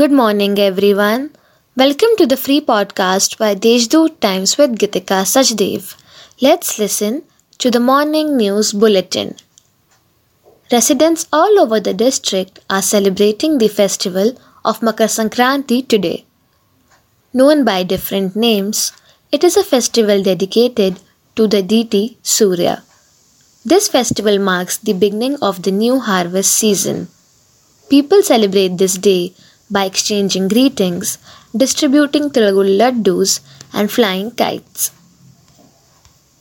Good morning, everyone. Welcome to the free podcast by Deshdoot Times with Gitika Sajdev. Let's listen to the morning news bulletin. Residents all over the district are celebrating the festival of Makar Sankranti today. Known by different names, it is a festival dedicated to the deity Surya. This festival marks the beginning of the new harvest season. People celebrate this day by exchanging greetings, distributing Tilgul laddus, and flying kites.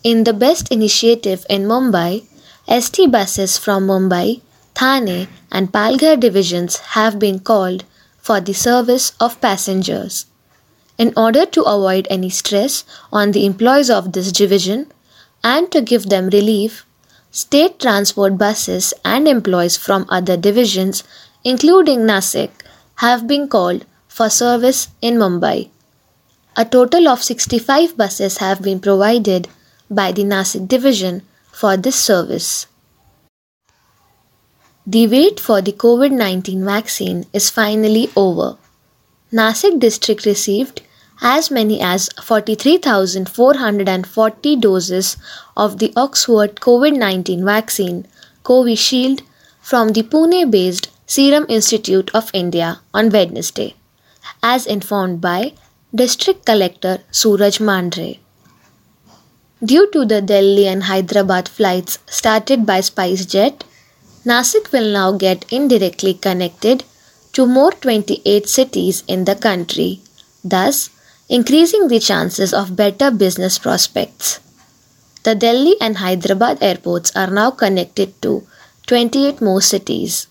In the BEST initiative in Mumbai, ST buses from Mumbai, Thane, and Palghar divisions have been called for the service of passengers. In order to avoid any stress on the employees of this division and to give them relief, state transport buses and employees from other divisions, including Nasik, have been called for service in Mumbai. A total of 65 buses have been provided by the Nasik division for this service. The wait for the COVID 19 vaccine is finally over. Nasik district received as many as 43,440 doses of the Oxford COVID 19 vaccine, Covishield, from the Pune based Serum Institute of India on Wednesday, as informed by District Collector Suraj Mandhare. Due to the Delhi and Hyderabad flights started by SpiceJet, Nasik will now get indirectly connected to more 28 cities in the country, thus increasing the chances of better business prospects. The Delhi and Hyderabad airports are now connected to 28 more cities.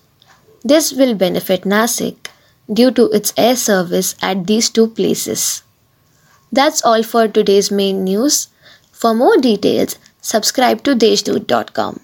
This will benefit Nasik due to its air service at these two places. That's all for today's main news. For more details, subscribe to deshdoot.com.